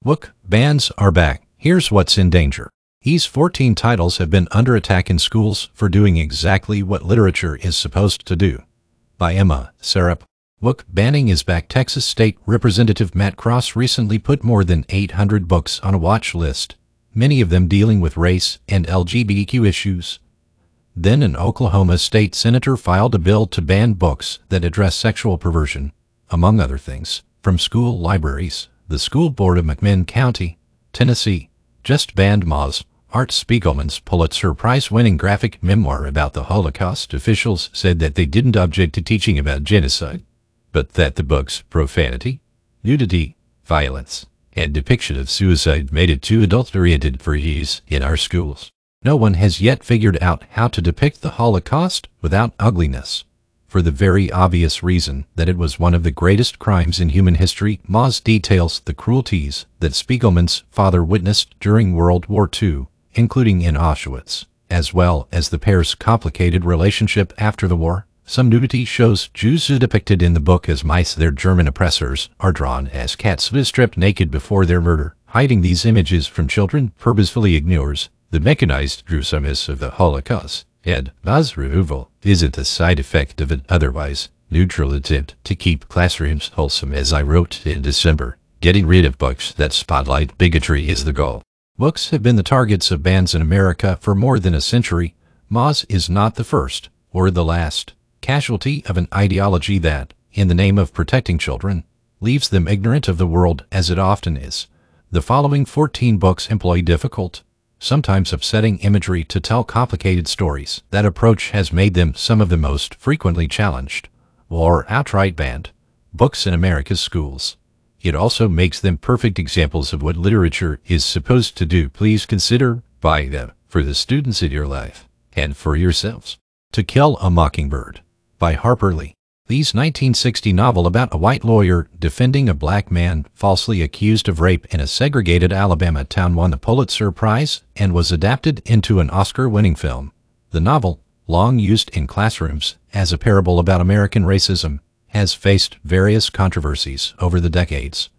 Book bans are back. Here's what's in danger. These 14 titles have been under attack in schools for doing exactly what literature is supposed to do. By Emma Sarappo. Book banning is back. Texas State Representative Matt Krause recently put more than 800 books on a watch list, many of them dealing with race and LGBTQ issues. Then an Oklahoma state senator filed a bill to ban books that address sexual perversion, among other things, from school libraries. The school board of McMinn County, Tennessee, just banned Maus, Art Spiegelman's Pulitzer Prize winning graphic memoir about the Holocaust. Officials said that they didn't object to teaching about genocide, but that the book's profanity, nudity, violence, and depiction of suicide made it too adult-oriented for use in our schools. No one has yet figured out how to depict the Holocaust without ugliness for the very obvious reason that it was one of the greatest crimes in human history. Maus details the cruelties that Spiegelman's father witnessed during World War II, including in Auschwitz, as well as the pair's complicated relationship after the war. Some nudity shows Jews are depicted in the book as mice. Their German oppressors are drawn as cats stripped naked before their murder. Hiding these images from children purposefully ignores the mechanized gruesomeness of the Holocaust and Maus removal isn't a side effect of an otherwise neutral attempt to keep classrooms wholesome as I wrote in December. Getting rid of books that spotlight bigotry is the goal. Books have been the targets of bans in America for more than a century. Maus is not the first or the last casualty of an ideology that, in the name of protecting children, leaves them ignorant of the world as it often is. The following 14 books employ difficult, sometimes upsetting imagery to tell complicated stories. That approach has made them some of the most frequently challenged or outright banned books in America's schools. It also makes them perfect examples of what literature is supposed to do. Please consider buying them for the students in your life and for yourselves. To Kill a Mockingbird by Harper Lee. Lee's 1960 novel about a white lawyer defending a black man falsely accused of rape in a segregated Alabama town won the Pulitzer Prize and was adapted into an Oscar-winning film. The novel, long used in classrooms as a parable about American racism, has faced various controversies over the decades.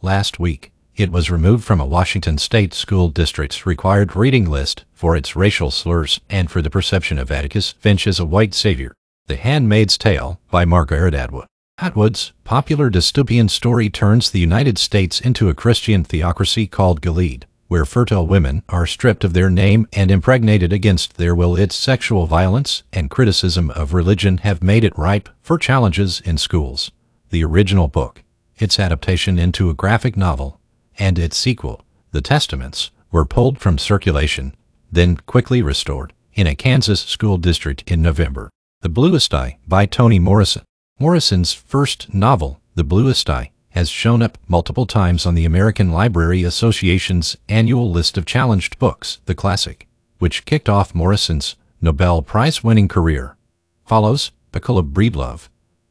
Last week, it was removed from a Washington state school district's required reading list for its racial slurs and for the perception of Atticus Finch as a white savior. The Handmaid's Tale by Margaret Atwood. Atwood's popular dystopian story turns the United States into a Christian theocracy called Gilead, where fertile women are stripped of their name and impregnated against their will. Its sexual violence and criticism of religion have made it ripe for challenges in schools. The original book, its adaptation into a graphic novel, and its sequel, The Testaments, were pulled from circulation, then quickly restored in a Kansas school district in November. The Bluest Eye by Toni Morrison. Morrison's first novel, The Bluest Eye, has shown up multiple times on the American Library Association's annual list of challenged books. The classic, which kicked off Morrison's Nobel Prize-winning career, follows of Breedlove,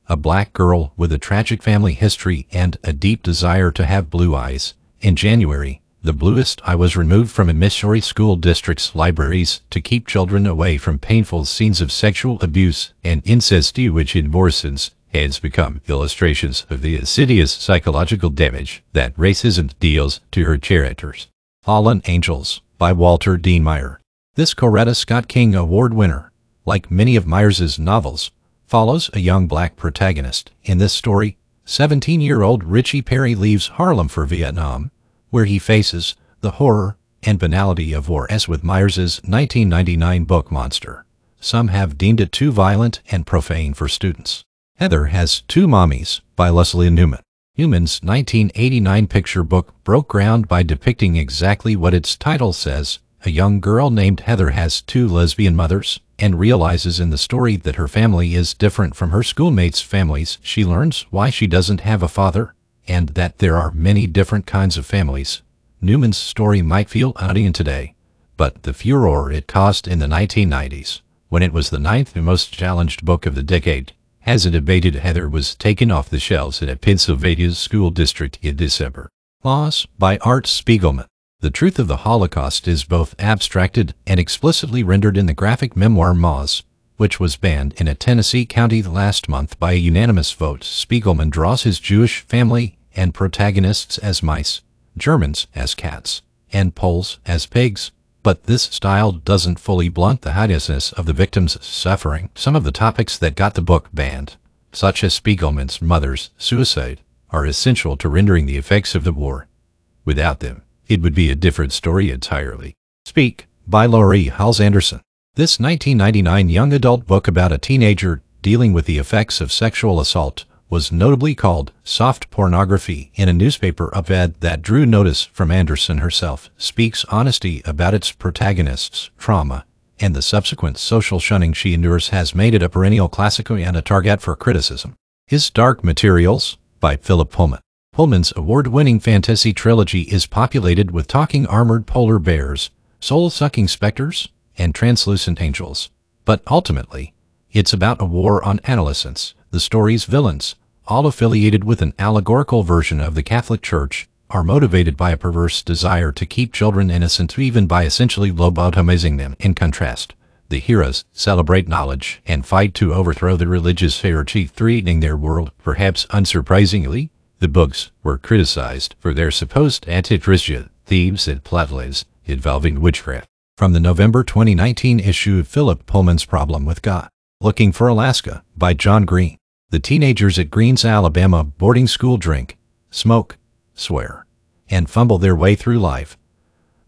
a black girl with a tragic family history and a deep desire to have blue eyes. In January, The Bluest Eye was removed from a Missouri school district's libraries to keep children away from painful scenes of sexual abuse and incest which in Morrison's hands become illustrations of the insidious psychological damage that racism deals to her characters. Fallen Angels by Walter Dean Myers. This Coretta Scott King Award winner, like many of Myers' novels, follows a young black protagonist. In this story, 17-year-old Richie Perry leaves Harlem for Vietnam where he faces the horror and banality of war as with Myers' 1999 book Monster. Some have deemed it too violent and profane for students. Heather Has Two Mommies by Lesléa Newman. Newman's 1989 picture book broke ground by depicting exactly what its title says. A young girl named Heather has two lesbian mothers and realizes in the story that her family is different from her schoolmates' families. She learns why she doesn't have a father and that there are many different kinds of families. Newman's story might feel alien today, but the furor it caused in the 1990s, when it was the ninth most challenged book of the decade, hasn't abated. Heather was taken off the shelves in a Pennsylvania school district in December. Maus by Art Spiegelman. The truth of the Holocaust is both abstracted and explicitly rendered in the graphic memoir Maus, which was banned in a Tennessee county last month by a unanimous vote. Spiegelman draws his Jewish family and protagonists as mice, Germans as cats, and Poles as pigs. But this style doesn't fully blunt the hideousness of the victim's suffering. Some of the topics that got the book banned, such as Spiegelman's mother's suicide, are essential to rendering the effects of the war. Without them, it would be a different story entirely. Speak, by Laurie Halse Anderson. This 1999 young adult book about a teenager dealing with the effects of sexual assault was notably called soft pornography in a newspaper op-ed that drew notice from Anderson herself, speaks honesty about its protagonist's trauma, and the subsequent social shunning she endures has made it a perennial classic and a target for criticism. His Dark Materials, by Philip Pullman. Pullman's award-winning fantasy trilogy is populated with talking armored polar bears, soul-sucking specters, and translucent angels. But ultimately, it's about a war on adolescence, the story's villains, all affiliated with an allegorical version of the Catholic Church, are motivated by a perverse desire to keep children innocent even by essentially lobotomizing them. In contrast, the heroes celebrate knowledge and fight to overthrow the religious hierarchy threatening their world. Perhaps unsurprisingly, the books were criticized for their supposed anti-Christian themes and plotlines involving witchcraft. From the November 2019 issue of Philip Pullman's Problem with God. Looking for Alaska by John Green. The teenagers at Green's Alabama boarding school drink, smoke, swear, and fumble their way through life.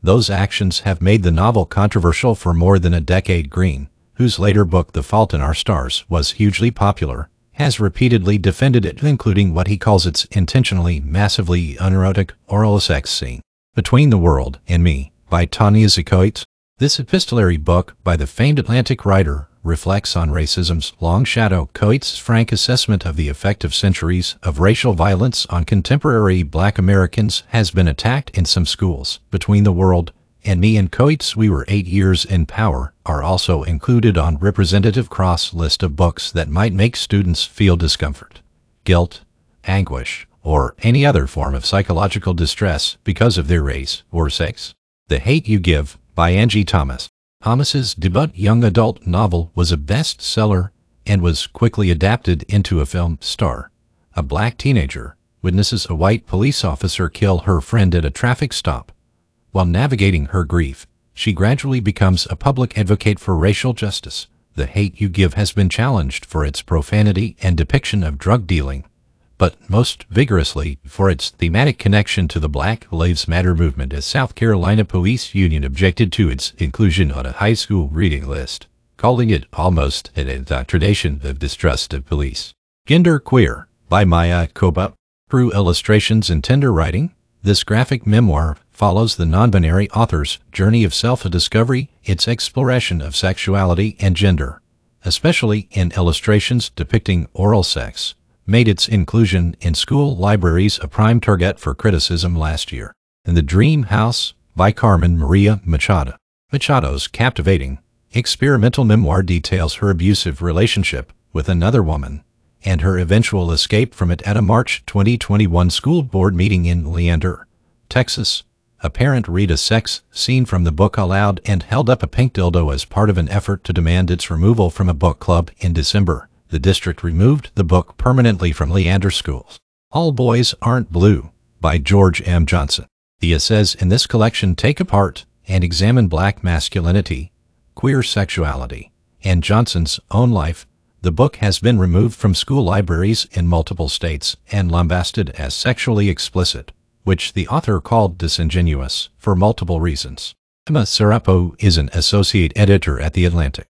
Those actions have made the novel controversial for more than a decade. Green, whose later book The Fault in Our Stars was hugely popular, has repeatedly defended it, including what he calls its intentionally, massively unerotic oral sex scene. Between the World and Me by Ta-Nehisi This epistolary book by the famed Atlantic writer reflects on racism's long shadow. Coates' frank assessment of the effect of centuries of racial violence on contemporary black Americans has been attacked in some schools. Between the World and Me and Coates' We Were Eight Years in Power are also included on representative Krause list of books that might make students feel discomfort, guilt, anguish, or any other form of psychological distress because of their race or sex. The Hate You Give by Angie Thomas. Thomas's debut young adult novel was a bestseller and was quickly adapted into a film Starr. A black teenager witnesses a white police officer kill her friend at a traffic stop. While navigating her grief, she gradually becomes a public advocate for racial justice. The Hate You Give has been challenged for its profanity and depiction of drug dealing, but most vigorously for its thematic connection to the Black Lives Matter movement as South Carolina Police Union objected to its inclusion on a high school reading list, calling it almost an indoctrination of distrust of police. Gender Queer by Maia Kobabe. Through illustrations and tender writing, this graphic memoir follows the non-binary author's journey of self-discovery, its exploration of sexuality and gender, especially in illustrations depicting oral sex, made its inclusion in school libraries a prime target for criticism last year. In The Dream House by Carmen Maria Machado. Machado's captivating, experimental memoir details her abusive relationship with another woman and her eventual escape from it at a March 2021 school board meeting in Leander, Texas. A parent read a sex scene from the book aloud and held up a pink dildo as part of an effort to demand its removal from a book club in December the district removed the book permanently from Leander schools. All Boys Aren't Blue by George M. Johnson. The essays in this collection take apart and examine black masculinity, queer sexuality, and Johnson's own life. The book has been removed from school libraries in multiple states and lambasted as sexually explicit, which the author called disingenuous for multiple reasons. Emma Sarappo is an associate editor at The Atlantic.